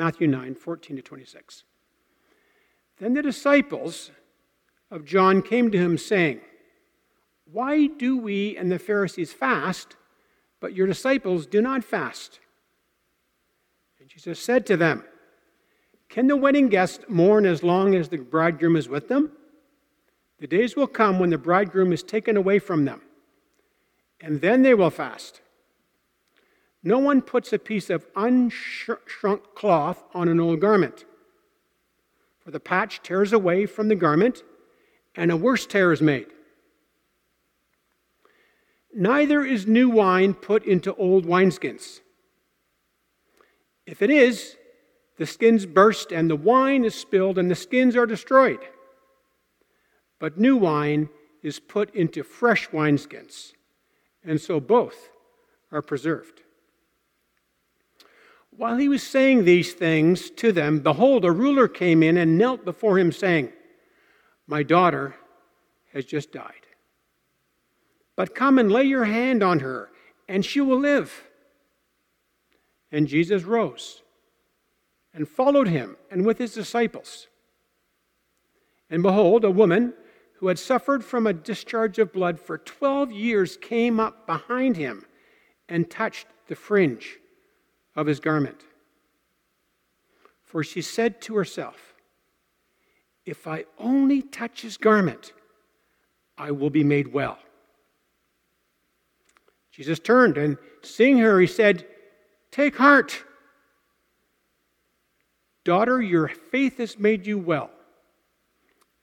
Matthew 9, 14 to 26. Then the disciples of John came to him, saying, Why do we and the Pharisees fast, but your disciples do not fast? And Jesus said to them, Can the wedding guests mourn as long as the bridegroom is with them? The days will come when the bridegroom is taken away from them, and then they will fast. No one puts a piece of unshrunk cloth on an old garment, for the patch tears away from the garment, and a worse tear is made. Neither is new wine put into old wineskins. If it is, the skins burst, and the wine is spilled, and the skins are destroyed. But new wine is put into fresh wineskins, and so both are preserved. While he was saying these things to them, behold, a ruler came in and knelt before him, saying, My daughter has just died. But come and lay your hand on her, and she will live. And Jesus rose and followed him, and with his disciples. And behold, a woman who had suffered from a discharge of blood for 12 years came up behind him and touched the fringe of his garment. For she said to herself, If I only touch his garment, I will be made well. Jesus turned and seeing her, he said, Take heart. Daughter, your faith has made you well.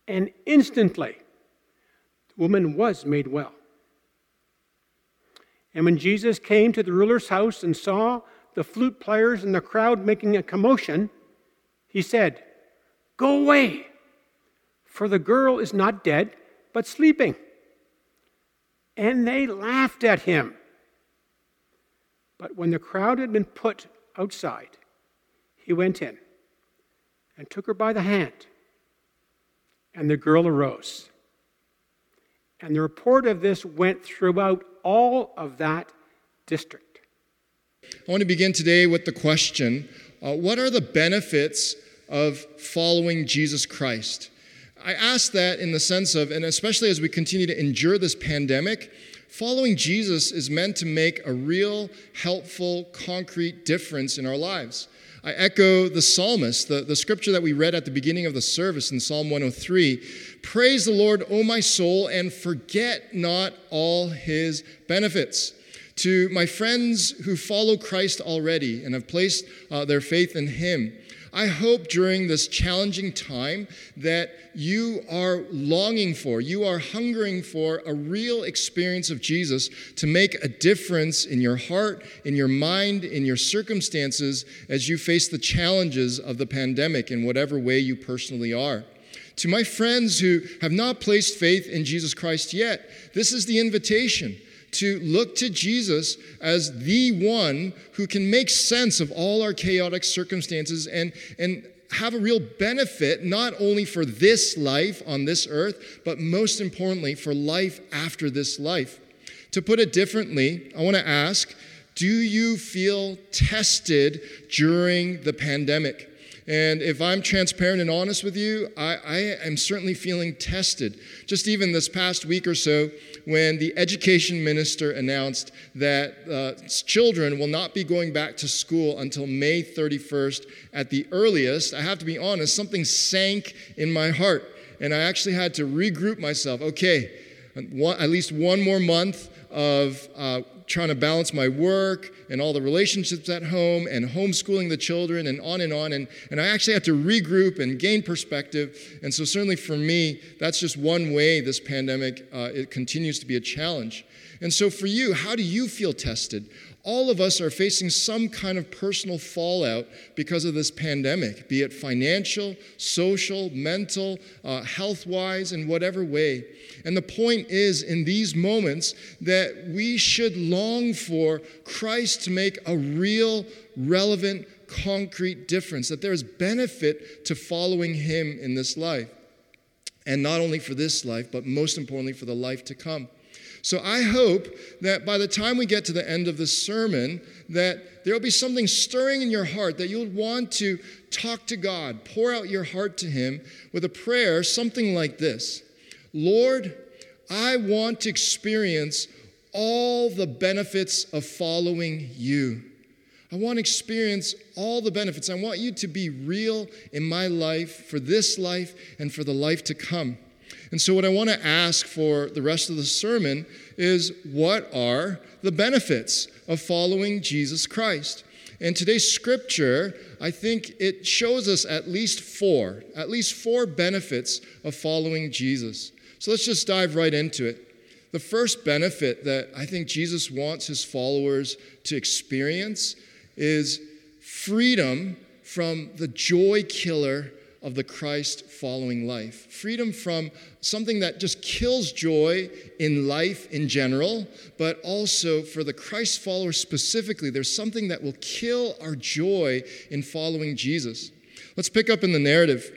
And instantly, the woman was made well. And when Jesus came to the ruler's house and saw the flute players and the crowd making a commotion, he said, Go away, for the girl is not dead, but sleeping. And they laughed at him. But when the crowd had been put outside, he went in and took her by the hand, and the girl arose. And the report of this went throughout all of that district. I want to begin today with the question uh, What are the benefits of following Jesus Christ? I ask that in the sense of, and especially as we continue to endure this pandemic, following Jesus is meant to make a real, helpful, concrete difference in our lives. I echo the psalmist, the, the scripture that we read at the beginning of the service in Psalm 103 Praise the Lord, O my soul, and forget not all his benefits to my friends who follow Christ already and have placed uh, their faith in Him. I hope during this challenging time that you are longing for, you are hungering for a real experience of Jesus to make a difference in your heart, in your mind, in your circumstances as you face the challenges of the pandemic in whatever way you personally are. To my friends who have not placed faith in Jesus Christ yet, this is the invitation to look to Jesus as the one who can make sense of all our chaotic circumstances and, and have a real benefit, not only for this life on this earth, but most importantly, for life after this life. To put it differently, I want to ask do you feel tested during the pandemic? And if I'm transparent and honest with you, I, I, am certainly feeling tested. Just even this past week or so, when the education minister announced that uh, children will not be going back to school until May 31st at the earliest, I have to be honest, something sank in my heart. And I actually had to regroup myself. Okay, one, at least one more month of uh, trying to balance my work and all the relationships at home and homeschooling the children and on and on. And, and I actually had to regroup and gain perspective. And so, certainly for me, that's just one way this pandemic uh, it continues to be a challenge. And so, for you, how do you feel tested? all of us are facing some kind of personal fallout because of this pandemic, be it financial, social, mental, uh, health wise, in whatever way. And the point is, in these moments, that we should long for Christ to make a real, relevant, concrete difference, that there is benefit to following Him in this life. And not only for this life, but most importantly for the life to come. So I hope that by the time we get to the end of this sermon, that there'll be something stirring in your heart that you'll want to talk to God, pour out your heart to Him with a prayer, something like this Lord, I want to experience all the benefits of following you. I want to experience all the benefits. I want you to be real in my life, for this life, and for the life to come. And so, what I want to ask for the rest of the sermon is what are the benefits of following Jesus Christ? And today's scripture, I think it shows us at least four, at least four benefits of following Jesus. So let's just dive right into it. The first benefit that I think Jesus wants his followers to experience is freedom from the joy killer of the Christ following life. Freedom from something that just kills joy in life in general, but also for the Christ follower specifically, there's something that will kill our joy in following Jesus. Let's pick up in the narrative.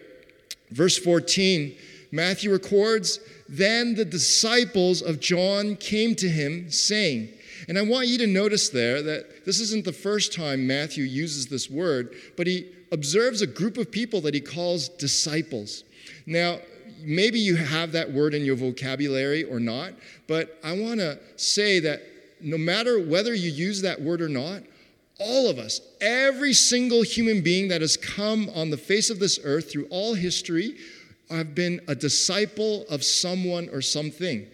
Verse 14, Matthew records, Then the disciples of John came to him, saying, and I want you to notice there that this isn't the first time Matthew uses this word, but he observes a group of people that he calls disciples. Now, maybe you have that word in your vocabulary or not, but I want to say that no matter whether you use that word or not, all of us, every single human being that has come on the face of this earth through all history, have been a disciple of someone or something.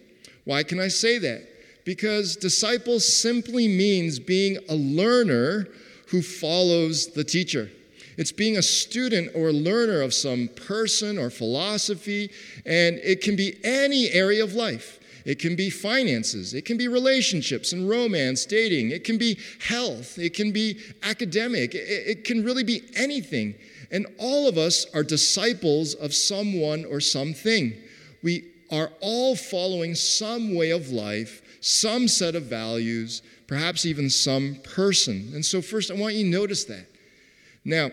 Why can I say that? Because disciple simply means being a learner who follows the teacher. It's being a student or learner of some person or philosophy, and it can be any area of life. It can be finances, it can be relationships and romance, dating, it can be health, it can be academic, it, it can really be anything. And all of us are disciples of someone or something. We are all following some way of life, some set of values, perhaps even some person. And so, first, I want you to notice that. Now,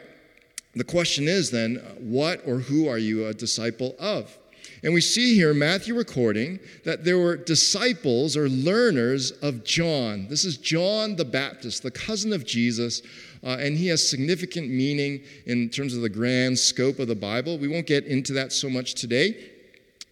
the question is then, uh, what or who are you a disciple of? And we see here Matthew recording that there were disciples or learners of John. This is John the Baptist, the cousin of Jesus, uh, and he has significant meaning in terms of the grand scope of the Bible. We won't get into that so much today.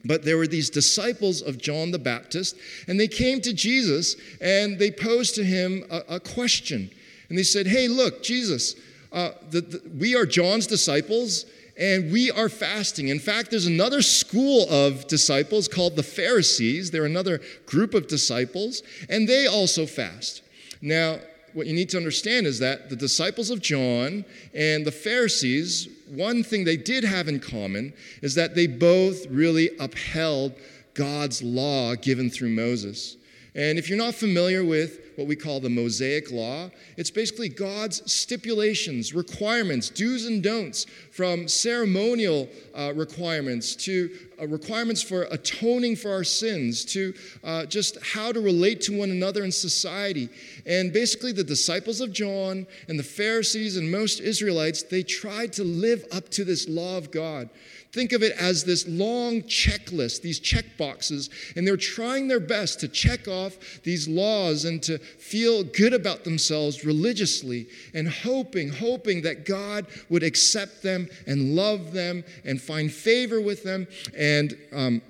But there were these disciples of John the Baptist, and they came to Jesus and they posed to him a, a question. And they said, Hey, look, Jesus, uh, the, the, we are John's disciples and we are fasting. In fact, there's another school of disciples called the Pharisees. They're another group of disciples, and they also fast. Now, what you need to understand is that the disciples of John and the Pharisees, one thing they did have in common is that they both really upheld God's law given through Moses. And if you're not familiar with what we call the Mosaic Law. It's basically God's stipulations, requirements, do's and don'ts, from ceremonial uh, requirements to uh, requirements for atoning for our sins to uh, just how to relate to one another in society. And basically, the disciples of John and the Pharisees and most Israelites, they tried to live up to this law of God. Think of it as this long checklist, these check boxes, and they're trying their best to check off these laws and to feel good about themselves religiously and hoping, hoping that God would accept them and love them and find favor with them and um,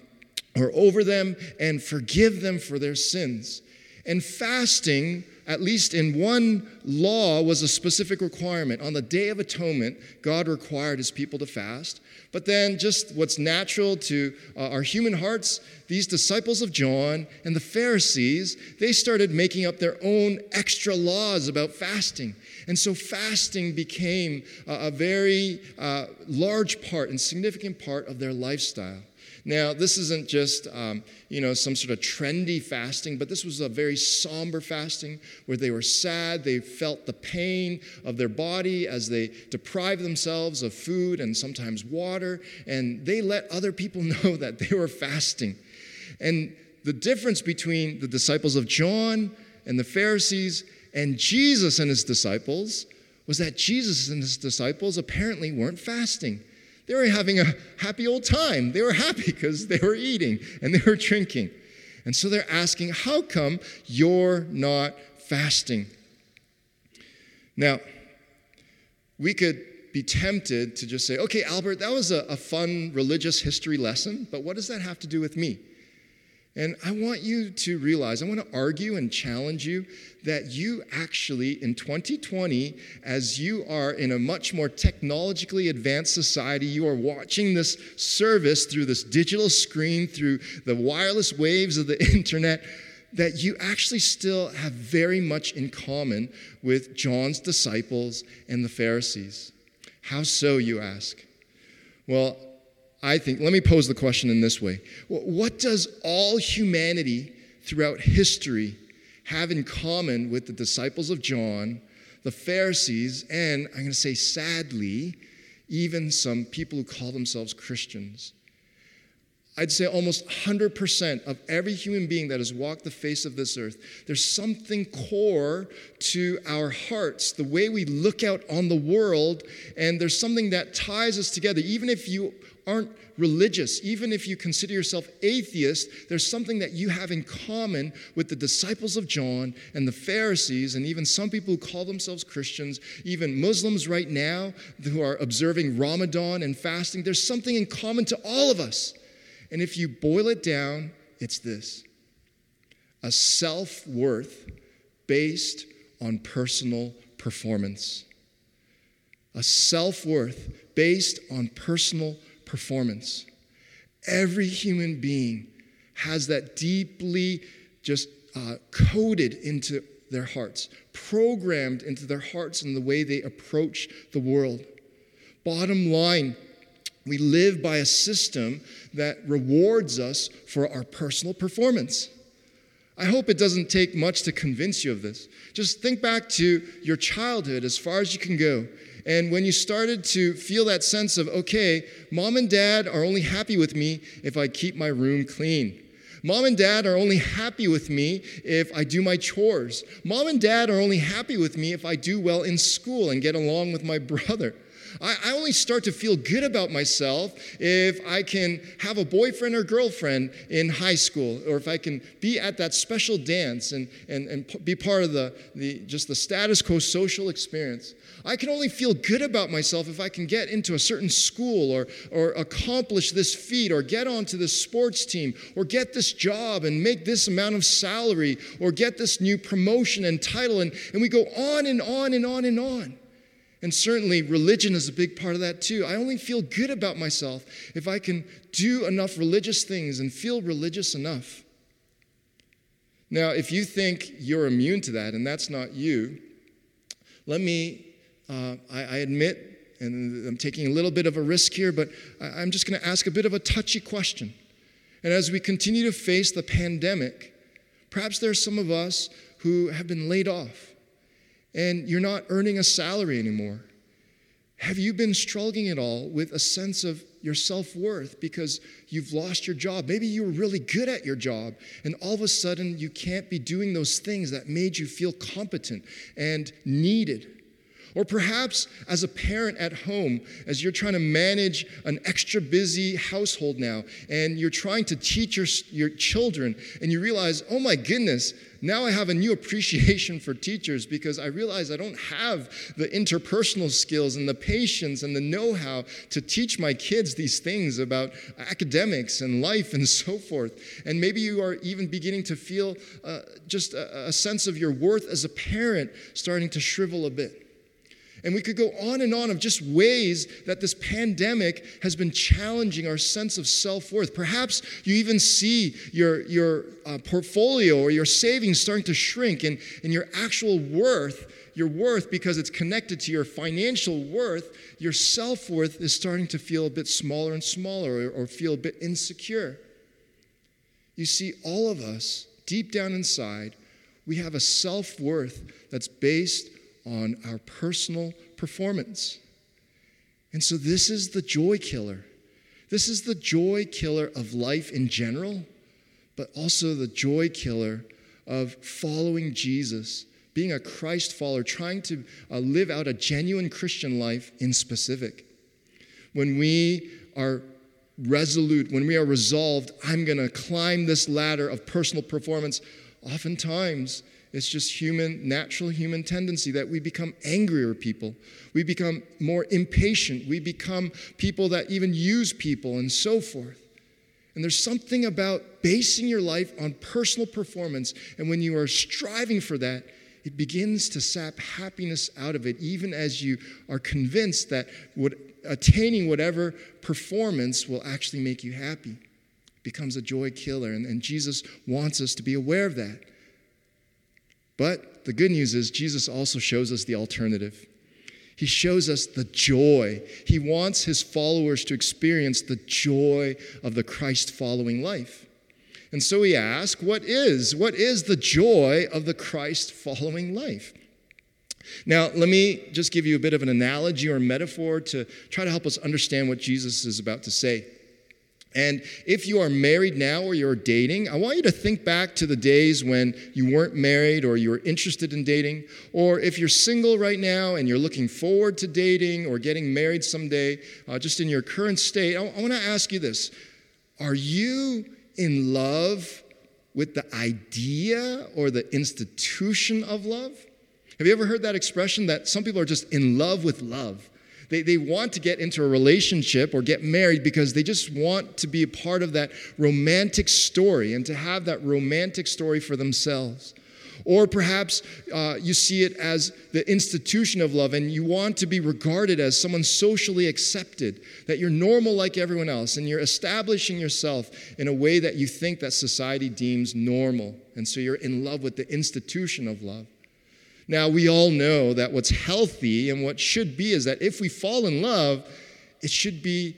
or over them and forgive them for their sins. And fasting at least in one law, was a specific requirement. On the Day of Atonement, God required his people to fast. But then, just what's natural to uh, our human hearts, these disciples of John and the Pharisees, they started making up their own extra laws about fasting. And so, fasting became a, a very uh, large part and significant part of their lifestyle. Now, this isn't just, um, you know, some sort of trendy fasting, but this was a very somber fasting where they were sad. They felt the pain of their body as they deprived themselves of food and sometimes water, and they let other people know that they were fasting. And the difference between the disciples of John and the Pharisees and Jesus and his disciples was that Jesus and his disciples apparently weren't fasting. They were having a happy old time. They were happy because they were eating and they were drinking. And so they're asking, How come you're not fasting? Now, we could be tempted to just say, okay, Albert, that was a, a, fun religious history lesson, but what does that have to do with me? And I want you to realize, I want to argue and challenge you that you actually, in 2020, as you are in a much more technologically advanced society, you are watching this service through this digital screen, through the wireless waves of the internet, that you actually still have very much in common with John's disciples and the Pharisees. How so, you ask? Well, I think, let me pose the question in this way What does all humanity throughout history have in common with the disciples of John, the Pharisees, and I'm going to say sadly, even some people who call themselves Christians? I'd say almost 100% of every human being that has walked the face of this earth, there's something core to our hearts, the way we look out on the world, and there's something that ties us together. Even if you aren't religious, even if you consider yourself atheist, there's something that you have in common with the disciples of John and the Pharisees, and even some people who call themselves Christians, even Muslims right now who are observing Ramadan and fasting. There's something in common to all of us. And if you boil it down, it's this a self worth based on personal performance. A self worth based on personal performance. Every human being has that deeply just uh, coded into their hearts, programmed into their hearts and the way they approach the world. Bottom line, we live by a system that rewards us for our personal performance. I hope it doesn't take much to convince you of this. Just think back to your childhood as far as you can go. And when you started to feel that sense of, okay, mom and dad are only happy with me if I keep my room clean. Mom and dad are only happy with me if I do my chores. Mom and dad are only happy with me if I do well in school and get along with my brother. I, I only start to feel good about myself if I can have a boyfriend or girlfriend in high school, or if I can be at that special dance and, and, and be part of the, the just the status quo social experience. I can only feel good about myself if I can get into a certain school or, or accomplish this feat or get onto this sports team or get this job and make this amount of salary or get this new promotion and title. And, and we go on and on and on and on. And certainly, religion is a big part of that too. I only feel good about myself if I can do enough religious things and feel religious enough. Now, if you think you're immune to that and that's not you, let me, uh, I, I, admit, and I'm taking a little bit of a risk here, but I, I'm just going to ask a bit of a touchy question. And as we continue to face the pandemic, perhaps there are some of us who have been laid off and you're not earning a salary anymore? Have you been struggling at all with a sense of your self worth because you've lost your job? Maybe you were really good at your job, and all of a sudden you can't be doing those things that made you feel competent and needed. Or perhaps as a parent at home, as you're trying to manage an extra busy household now, and you're trying to teach your, your children, and you realize, oh my goodness, now I have a new appreciation for teachers because I realize I don't have the interpersonal skills and the patience and the know how to teach my kids these things about academics and life and so forth. And maybe you are even beginning to feel uh, just a, a sense of your worth as a parent starting to shrivel a bit. And we could go on and on of just ways that this pandemic has been challenging our sense of self worth. Perhaps you even see your, your uh, portfolio or your savings starting to shrink, and, and your actual worth, your worth, because it's connected to your financial worth, your self worth is starting to feel a bit smaller and smaller or, or feel a bit insecure. You see, all of us, deep down inside, we have a self worth that's based on our personal performance. And so, this is the joy killer. This is the joy killer of life in general, but also the joy killer of following Jesus, being a Christ follower, trying to uh, live out a genuine Christian life in specific. When we are resolute, when we are resolved, I'm going to climb this ladder of personal performance, oftentimes it's just human, natural human tendency that we become angrier people. We become more impatient. We become people that even use people and so forth. And there's something about basing your life on personal performance. And when you are striving for that, it begins to sap happiness out of it, even as you are convinced that what, attaining whatever performance will actually make you happy. It becomes a joy killer. And, and Jesus wants us to be aware of that. But the good news is, Jesus also shows us the alternative. He shows us the joy. He wants his followers to experience the joy of the Christ following life. And so he asks, what is? What is the joy of the Christ following life? Now, let me just give you a bit of an analogy or metaphor to try to help us understand what Jesus is about to say. And if you are married now or you're dating, I want you to think back to the days when you weren't married or you were interested in dating. Or if you're single right now and you're looking forward to dating or getting married someday, uh, just in your current state, I, I want to ask you this Are you in love with the idea or the institution of love? Have you ever heard that expression that some people are just in love with love? They, they want to get into a relationship or get married because they just want to be a part of that romantic story and to have that romantic story for themselves. Or perhaps uh, you see it as the institution of love and you want to be regarded as someone socially accepted, that you're normal like everyone else and you're establishing yourself in a way that you think that society deems normal. And so you're in love with the institution of love. Now, we all know that what's healthy and what should be is that if we fall in love, it should be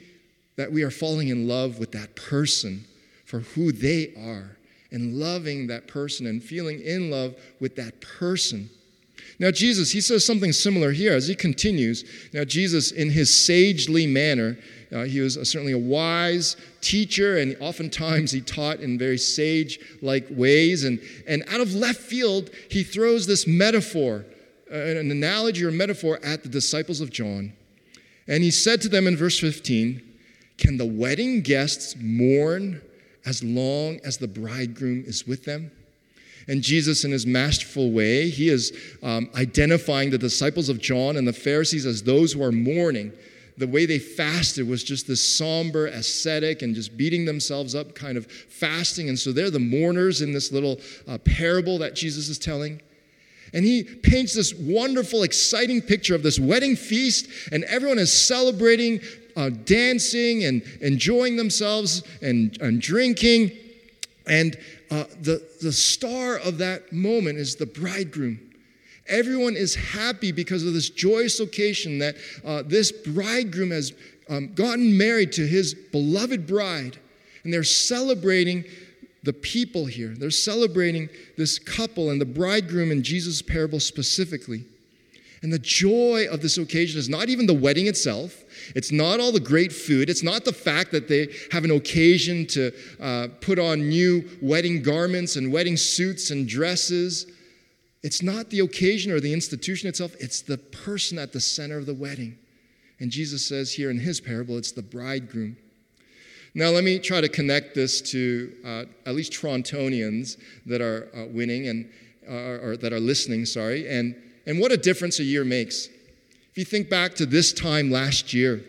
that we are falling in love with that person for who they are and loving that person and feeling in love with that person. Now, Jesus, he says something similar here as he continues. Now, Jesus, in his sagely manner, uh, he was a, certainly a wise teacher, and oftentimes he taught in very sage like ways. And, and out of left field, he throws this metaphor, uh, an analogy or metaphor at the disciples of John. And he said to them in verse 15, Can the wedding guests mourn as long as the bridegroom is with them? And Jesus, in his masterful way, he is um, identifying the disciples of John and the Pharisees as those who are mourning the way they fasted was just this somber, ascetic, and just beating themselves up kind of fasting. And so they're the mourners in this little uh, parable that Jesus is telling. And he paints this wonderful, exciting picture of this wedding feast, and everyone is celebrating, uh, dancing, and enjoying themselves and, and drinking. And uh, the, the star of that moment is the bridegroom. Everyone is happy because of this joyous occasion that uh, this bridegroom has um, gotten married to his beloved bride. And they're celebrating the people here. They're celebrating this couple and the bridegroom in Jesus' parable specifically. And the joy of this occasion is not even the wedding itself. It's not all the great food. It's not the fact that they have an occasion to uh, put on new wedding garments and wedding suits and dresses. It's not the occasion or the institution itself, it's the person at the center of the wedding. And Jesus says here in his parable, it's the bridegroom. Now, let me try to connect this to uh, at least Torontonians that are uh, winning and uh, or that are listening, sorry, and, and what a difference a year makes. If you think back to this time last year,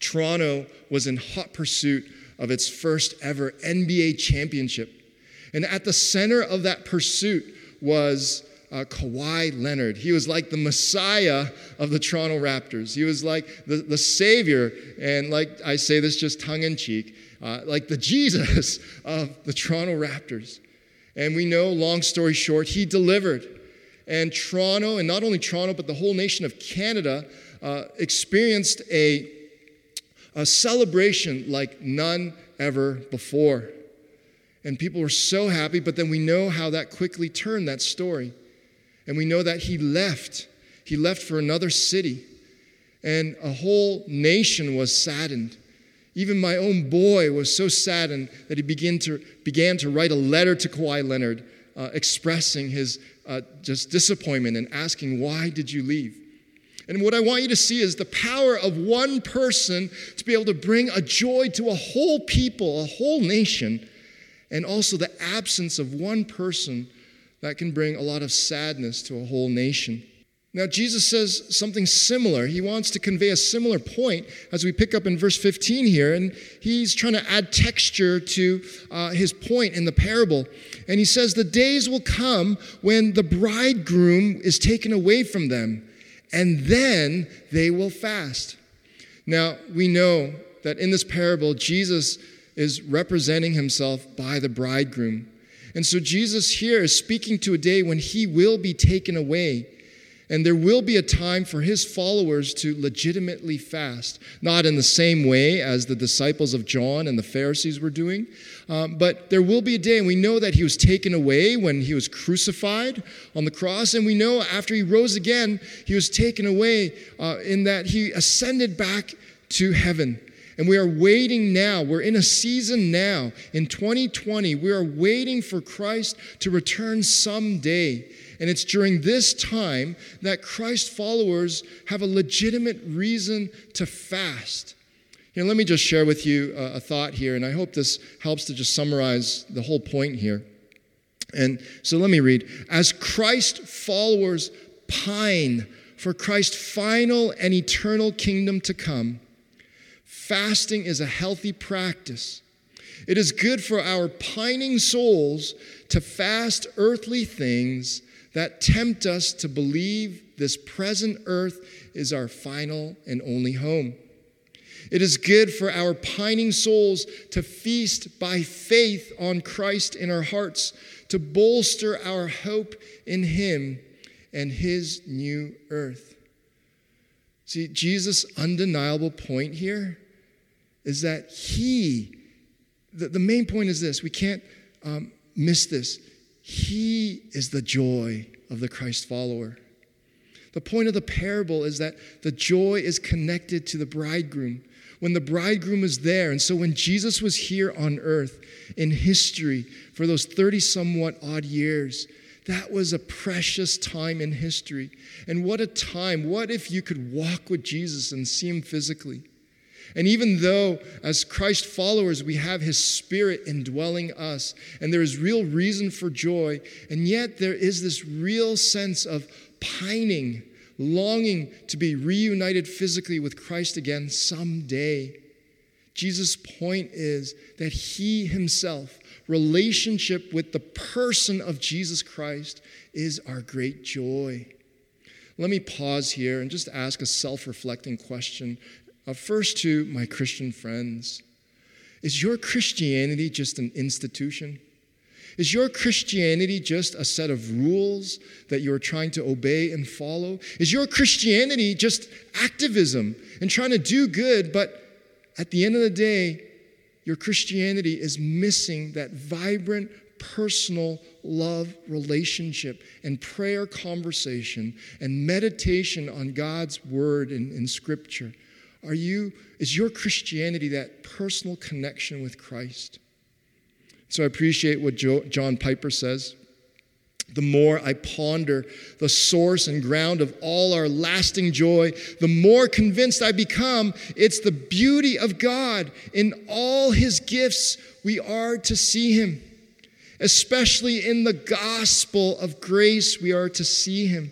Toronto was in hot pursuit of its first ever NBA championship. And at the center of that pursuit was uh, Kawhi Leonard. He was like the messiah of the Toronto Raptors. He was like the, the savior, and like I say this just tongue in cheek, uh, like the Jesus of the Toronto Raptors. And we know, long story short, he delivered. And Toronto, and not only Toronto, but the whole nation of Canada, uh, experienced a, a celebration like none ever before. And people were so happy, but then we know how that quickly turned that story. And we know that he left. He left for another city. And a whole nation was saddened. Even my own boy was so saddened that he began to, began to write a letter to Kawhi Leonard uh, expressing his uh, just disappointment and asking, Why did you leave? And what I want you to see is the power of one person to be able to bring a joy to a whole people, a whole nation, and also the absence of one person that can bring a lot of sadness to a whole nation. Now, Jesus says something similar. He wants to convey a similar point as we pick up in verse 15 here, and he's trying to add texture to uh, his point in the parable. And he says, The days will come when the bridegroom is taken away from them, and then they will fast. Now, we know that in this parable, Jesus is representing himself by the bridegroom. And so, Jesus here is speaking to a day when he will be taken away. And there will be a time for his followers to legitimately fast, not in the same way as the disciples of John and the Pharisees were doing, um, but there will be a day, and we know that he was taken away when he was crucified on the cross, and we know after he rose again, he was taken away uh, in that he ascended back to heaven. And we are waiting now. We're in a season now in 2020. We are waiting for Christ to return someday. And it's during this time that Christ followers have a legitimate reason to fast. You know, let me just share with you a, thought here, and I hope this helps to just summarize the whole point here. And so let me read. As Christ followers pine for Christ's final and eternal kingdom to come, fasting is a healthy practice. It is good for our pining souls to fast earthly things that tempt us to believe this present earth is our final and only home. It is good for our pining souls to feast by faith on Christ in our hearts, to bolster our hope in Him and His new earth. See, Jesus' undeniable point here is that He, the, the main point is this we can't um, miss this. He is the joy of the Christ follower. The point of the parable is that the joy is connected to the bridegroom. When the bridegroom is there, and so when Jesus was here on earth in history for those 30 somewhat odd years, that was a precious time in history. And what a time. What if you could walk with Jesus and see him physically? And even though, as Christ followers, we have His Spirit indwelling us, and there is real reason for joy, and yet there is this real sense of pining, longing to be reunited physically with Christ again someday. Jesus' point is that He Himself, relationship with the person of Jesus Christ, is our great joy. Let me pause here and just ask a self reflecting question first, to my Christian friends, is your Christianity just an institution? Is your Christianity just a set of rules that you're trying to obey and follow? Is your Christianity just activism and trying to do good, but at the end of the day, your Christianity is missing that vibrant, personal love relationship and prayer conversation and meditation on God's word in, in Scripture? Are you, is your Christianity that personal connection with Christ? So I appreciate what John Piper says. The more I ponder the source and ground of all our lasting joy, the more convinced I become it's the beauty of God. In all his gifts, we are to see him. Especially in the gospel of grace, we are to see him.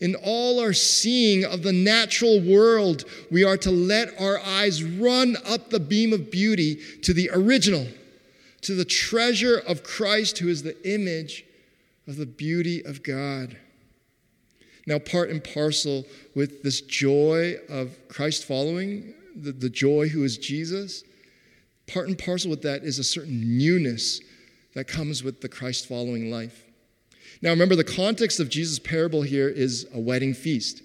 In all our seeing of the natural world, we are to let our eyes run up the beam of beauty to the original, to the treasure of Christ, who is the image of the beauty of God. Now, part and parcel with this joy of Christ following, the, the joy who is Jesus, part and parcel with that is a certain newness that comes with the Christ following life. Now, remember, the context of Jesus' parable here is a wedding feast.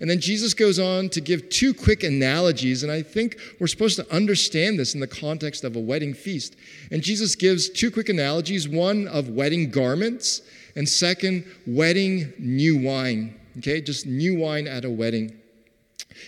And then Jesus goes on to give two quick analogies, and I think we're supposed to understand this in the context of a wedding feast. And Jesus gives two quick analogies one of wedding garments, and second, wedding new wine. Okay, just new wine at a wedding.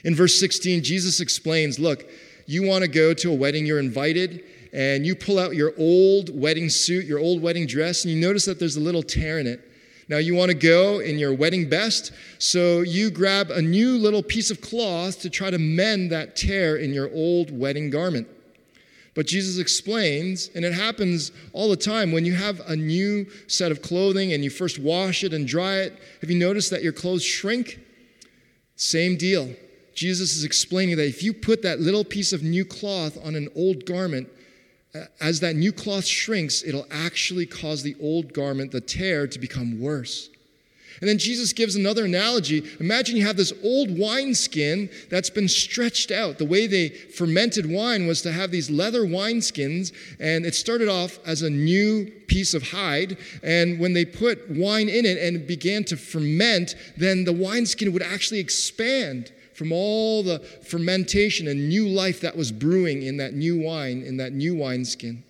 In verse 16, Jesus explains look, you want to go to a wedding, you're invited, and you pull out your old wedding suit, your old wedding dress, and you notice that there's a little tear in it. Now, you want to go in your wedding best, so you grab a new little piece of cloth to try to mend that tear in your old wedding garment. But Jesus explains, and it happens all the time when you have a new set of clothing and you first wash it and dry it. Have you noticed that your clothes shrink? Same deal. Jesus is explaining that if you put that little piece of new cloth on an old garment, as that new cloth shrinks, it'll actually cause the old garment, the tear, to become worse. And then Jesus gives another analogy. Imagine you have this old wineskin that's been stretched out. The way they fermented wine was to have these leather wineskins, and it started off as a new piece of hide. And when they put wine in it and it began to ferment, then the wineskin would actually expand from all the fermentation and new life that was brewing in that new wine, in that new wineskin.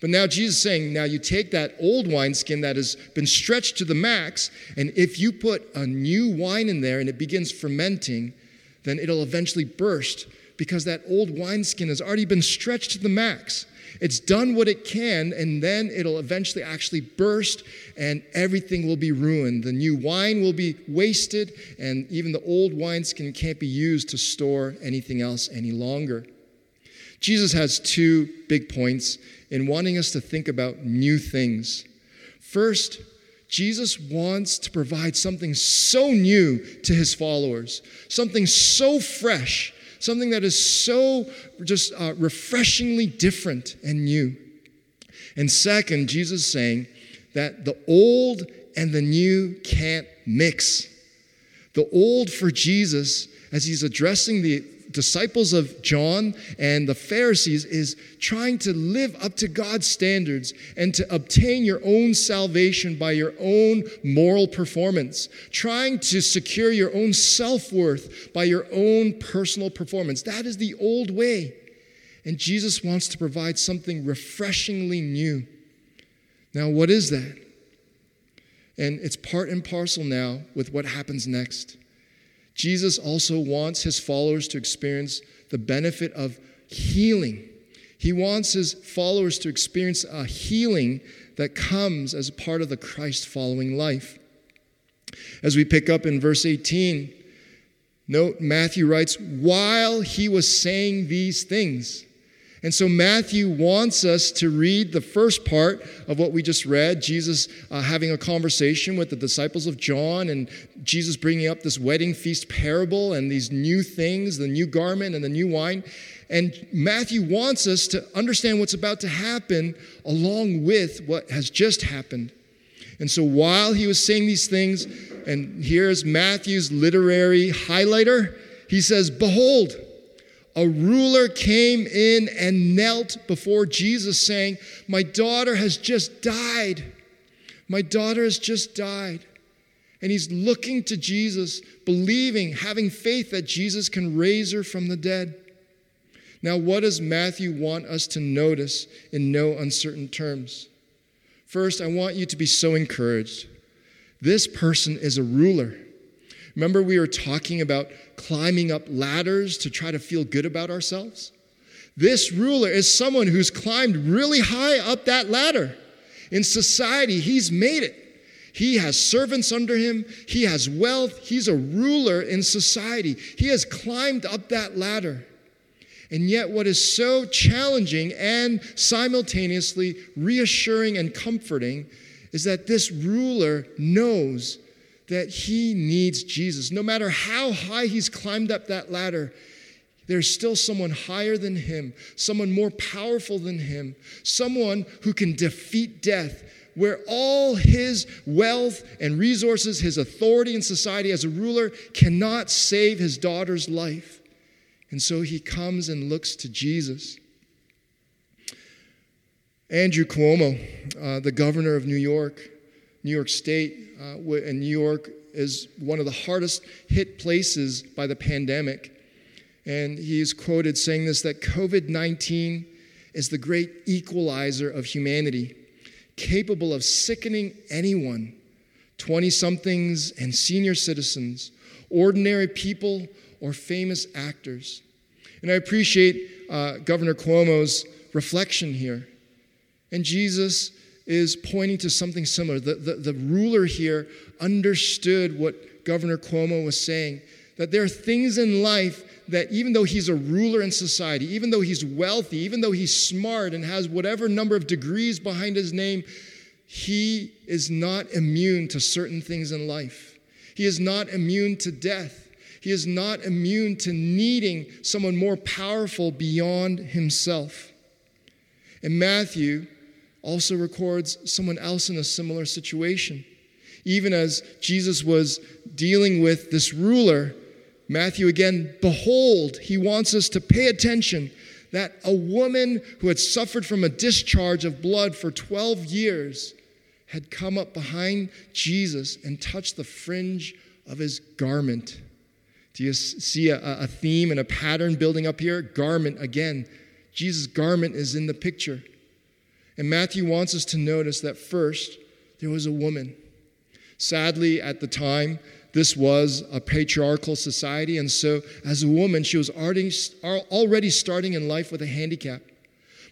But now Jesus is saying, now you take that old wineskin that has been stretched to the max, and if you put a new wine in there and it begins fermenting, then it'll eventually burst because that old wineskin has already been stretched to the max. It's done what it can, and then it'll eventually actually burst, and everything will be ruined. The new wine will be wasted, and even the old wineskin can't be used to store anything else any longer. Jesus has two big points in wanting us to think about new things. First, Jesus wants to provide something so new to his followers, something so fresh, something that is so just uh, refreshingly different and new. And second, Jesus is saying that the old and the new can't mix. The old for Jesus, as he's addressing the disciples of John and the Pharisees is trying to live up to God's standards and to obtain your own salvation by your own moral performance, trying to secure your own self worth by your own personal performance. That is the old way. And Jesus wants to provide something refreshingly new. Now, what is that? And it's part and parcel now with what happens next. Jesus also wants his followers to experience the benefit of healing. He wants his followers to experience a healing that comes as part of the Christ following life. As we pick up in verse 18, note Matthew writes, while he was saying these things, and so Matthew wants us to read the first part of what we just read Jesus uh, having a conversation with the disciples of John, and Jesus bringing up this wedding feast parable and these new things the new garment and the new wine. And Matthew wants us to understand what's about to happen along with what has just happened. And so while he was saying these things, and here's Matthew's literary highlighter, he says, Behold, a ruler came in and knelt before Jesus, saying, My daughter has just died. My daughter has just died. And he's looking to Jesus, believing, having faith that Jesus can raise her from the dead. Now, what does Matthew want us to notice in no uncertain terms? First, I want you to be so encouraged. This person is a ruler. Remember, we were talking about climbing up ladders to try to feel good about ourselves? This ruler is someone who's climbed really high up that ladder. In society, he's made it. He has servants under him, he has wealth, he's a ruler in society. He has climbed up that ladder. And yet, what is so challenging and simultaneously reassuring and comforting is that this ruler knows that he needs Jesus. No matter how high he's climbed up that ladder, there's still someone higher than him, someone more powerful than him, someone who can defeat death, where all his wealth and resources, his authority in society as a ruler cannot save his daughter's life. And so he comes and looks to Jesus. Andrew Cuomo, uh, the governor of New York, New York State, uh, and New York is one of the hardest hit places by the pandemic. And he is quoted saying this that COVID 19 is the great equalizer of humanity, capable of sickening anyone 20 somethings and senior citizens, ordinary people, or famous actors. And I appreciate uh, Governor Cuomo's reflection here. And Jesus is pointing to something similar. The, the, the ruler here understood what Governor Cuomo was saying that there are things in life that even though he's a ruler in society, even though he's wealthy, even though he's smart and has whatever number of degrees behind his name, he is not immune to certain things in life. He is not immune to death. He is not immune to needing someone more powerful beyond himself. In Matthew also records someone else in a similar situation. Even as Jesus was dealing with this ruler, Matthew again, behold, he wants us to pay attention that a woman who had suffered from a discharge of blood for 12 years had come up behind Jesus and touched the fringe of his garment. Do you see a, a theme and a pattern building up here? Garment again. Jesus' garment is in the picture. And Matthew wants us to notice that first, there was a woman. Sadly, at the time, this was a patriarchal society, and so as a woman, she was already, already starting in life with a handicap.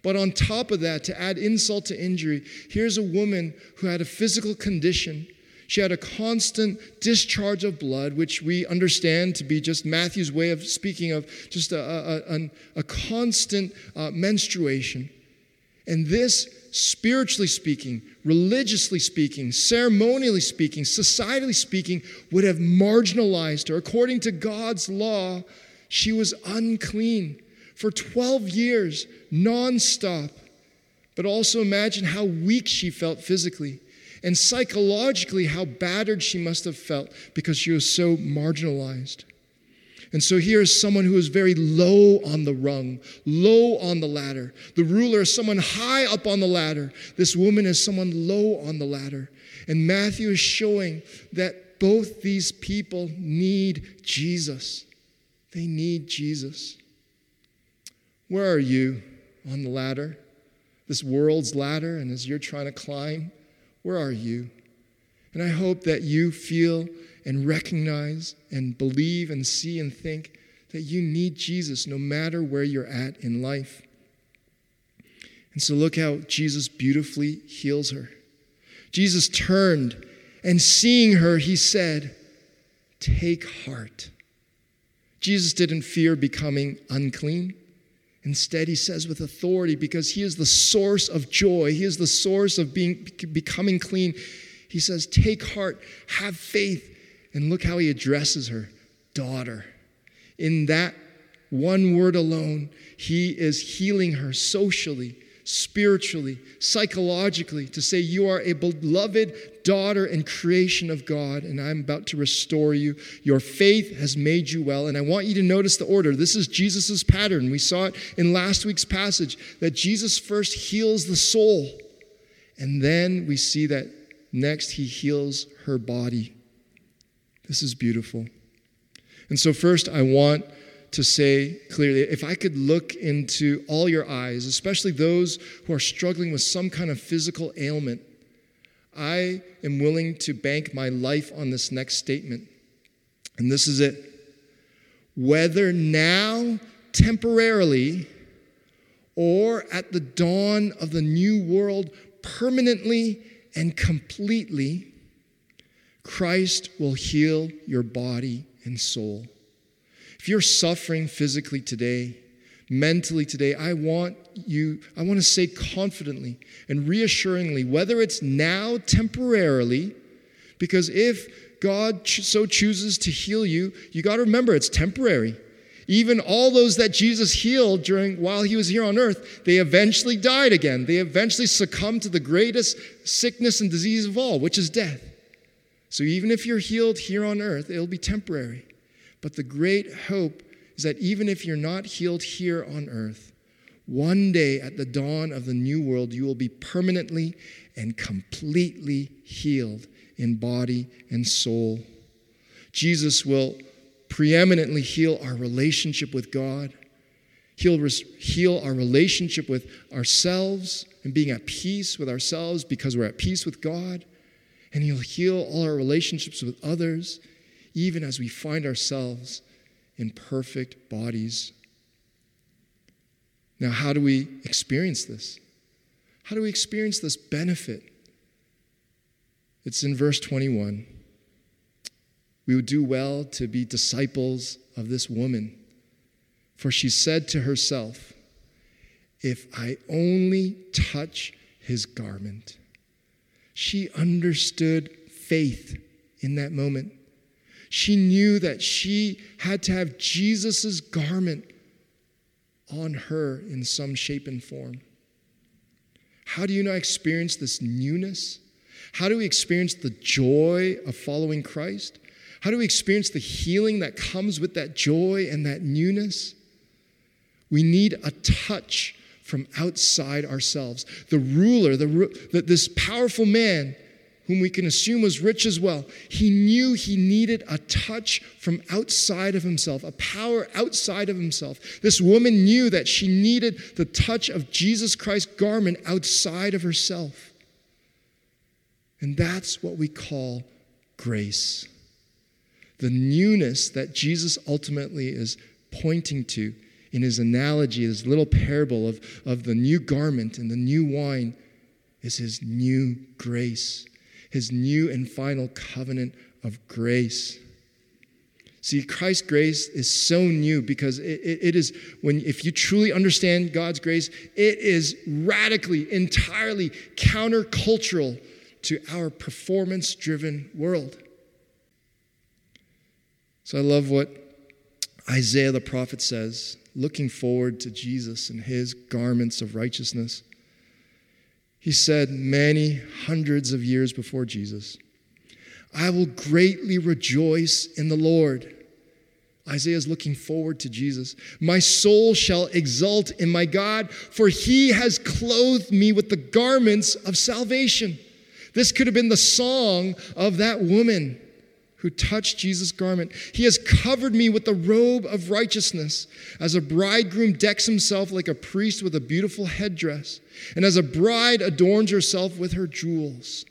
But on top of that, to add insult to injury, here's a woman who had a physical condition. She had a constant discharge of blood, which we understand to be just Matthew's way of speaking of just a, a, a, a constant uh, menstruation. And this spiritually speaking, religiously speaking, ceremonially speaking, societally speaking, would have marginalized her. According to God's law, she was unclean for 12 years, nonstop. But also imagine how weak she felt physically and psychologically how battered she must have felt because she was so marginalized. And so here is someone who is very low on the rung, low on the ladder. The ruler is someone high up on the ladder. This woman is someone low on the ladder. And Matthew is showing that both these people need Jesus. They need Jesus. Where are you on the ladder? This world's ladder, and as you're trying to climb, where are you? And I hope that you feel and recognize and believe and see and think that you need Jesus no matter where you're at in life. And so look how Jesus beautifully heals her. Jesus turned and seeing her, he said, Take heart. Jesus didn't fear becoming unclean. Instead, he says with authority, because he is the source of joy, he is the source of being, becoming clean. He says, Take heart, have faith, and look how he addresses her daughter. In that one word alone, he is healing her socially, spiritually, psychologically to say, You are a beloved daughter and creation of God, and I'm about to restore you. Your faith has made you well. And I want you to notice the order. This is Jesus' pattern. We saw it in last week's passage that Jesus first heals the soul, and then we see that next he heals her body. This is beautiful. And so, first, I want to say clearly if I could look into all your eyes, especially those who are struggling with some kind of physical ailment, I am willing to bank my life on this next statement. And this is it. Whether now, temporarily, or at the dawn of the new world, permanently and completely, Christ will heal your body and soul. If you're suffering physically today, mentally today, I want you, I want to say confidently and reassuringly, whether it's now temporarily, because if God so chooses to heal you, you got to remember it's temporary. Even all those that Jesus healed during while he was here on earth, they eventually died again. They eventually succumbed to the greatest sickness and disease of all, which is death. So even if you're healed here on earth, it'll be temporary. But the great hope is that even if you're not healed here on earth, one day at the dawn of the new world, you will be permanently and completely healed in body and soul. Jesus will preeminently heal our relationship with God. He'll heal our relationship with ourselves and being at peace with ourselves because we're at peace with God and He'll heal all our relationships with others, even as we find ourselves in perfect bodies. Now, how do we experience this? How do we experience this benefit? It's in verse 21. We would do well to be disciples of this woman, for she said to herself, If I only touch his garment. She understood faith in that moment. She knew that she had to have Jesus' garment on her in some shape and form. How do you not experience this newness? How do we experience the joy of following Christ? How do we experience the healing that comes with that joy and that newness? We need a touch from outside ourselves. The ruler, the, this powerful man, whom we can assume was rich as well, he knew he needed a touch from outside of himself, a power outside of himself. This woman knew that she needed the touch of Jesus Christ's garment outside of herself. And that's what we call grace. The newness that Jesus ultimately is pointing to in his analogy, his little parable of, of the new garment and the new wine, is his new grace his new and final covenant of grace. See, Christ's grace is so new because it, it, it is, when if you truly understand God's grace, it is radically, entirely countercultural to our performance driven world. So I love what Isaiah the prophet says, looking forward to Jesus and his garments of righteousness. He said many hundreds of years before Jesus, I will greatly rejoice in the Lord. Isaiah is looking forward to Jesus. My soul shall exult in my God, for he has clothed me with the garments of salvation. This could have been the song of that woman who touched Jesus' garment. He has covered me with the robe of righteousness, as a bridegroom decks himself like a priest with a beautiful headdress, and as a bride adorns herself with her jewels.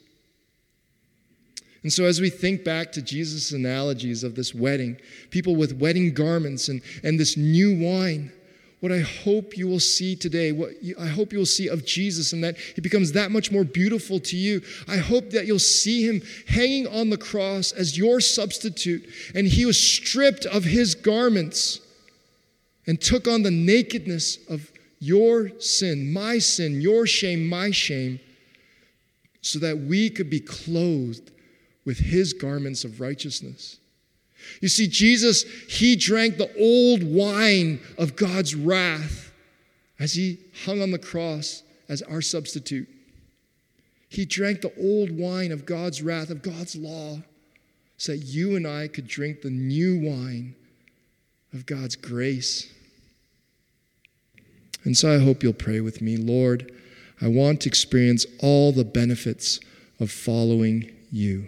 And so, as we think back to Jesus' analogies of this wedding, people with wedding garments and, and this new wine, what I hope you will see today, what I hope you will see of Jesus, and that he becomes that much more beautiful to you. I hope that you'll see him hanging on the cross as your substitute, and he was stripped of his garments and took on the nakedness of your sin, my sin, your shame, my shame, so that we could be clothed with his garments of righteousness. You see, Jesus, he drank the old wine of God's wrath as he hung on the cross as our substitute. He drank the old wine of God's wrath, of God's law, so that you and I could drink the new wine of God's grace. And so I hope you'll pray with me Lord, I want to experience all the benefits of following you.